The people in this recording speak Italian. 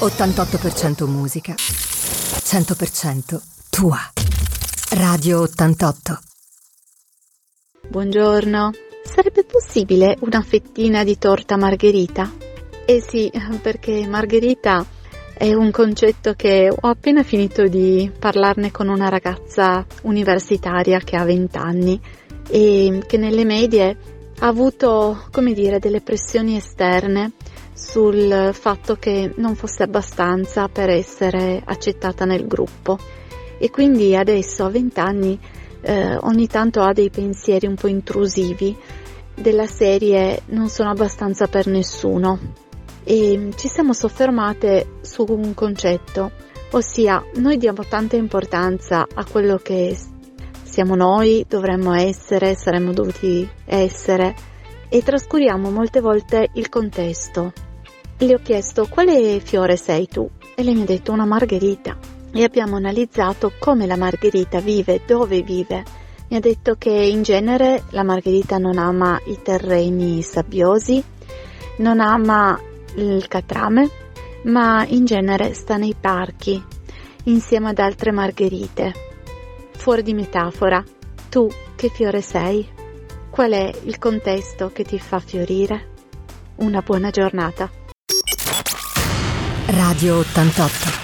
88% musica, 100% tua. Radio 88. Buongiorno. Sarebbe possibile una fettina di torta margherita? Eh sì, perché margherita è un concetto che ho appena finito di parlarne con una ragazza universitaria che ha 20 anni e che nelle medie ha avuto, come dire, delle pressioni esterne sul fatto che non fosse abbastanza per essere accettata nel gruppo. E quindi adesso a 20 anni eh, ogni tanto ha dei pensieri un po' intrusivi. Della serie non sono abbastanza per nessuno. E ci siamo soffermate su un concetto, ossia noi diamo tanta importanza a quello che siamo noi, dovremmo essere, saremmo dovuti essere e trascuriamo molte volte il contesto. Le ho chiesto quale fiore sei tu e lei mi ha detto una margherita e abbiamo analizzato come la margherita vive, dove vive. Mi ha detto che in genere la margherita non ama i terreni sabbiosi, non ama il catrame, ma in genere sta nei parchi, insieme ad altre margherite. Fuori di metafora, tu che fiore sei? Qual è il contesto che ti fa fiorire? Una buona giornata. Radio 88.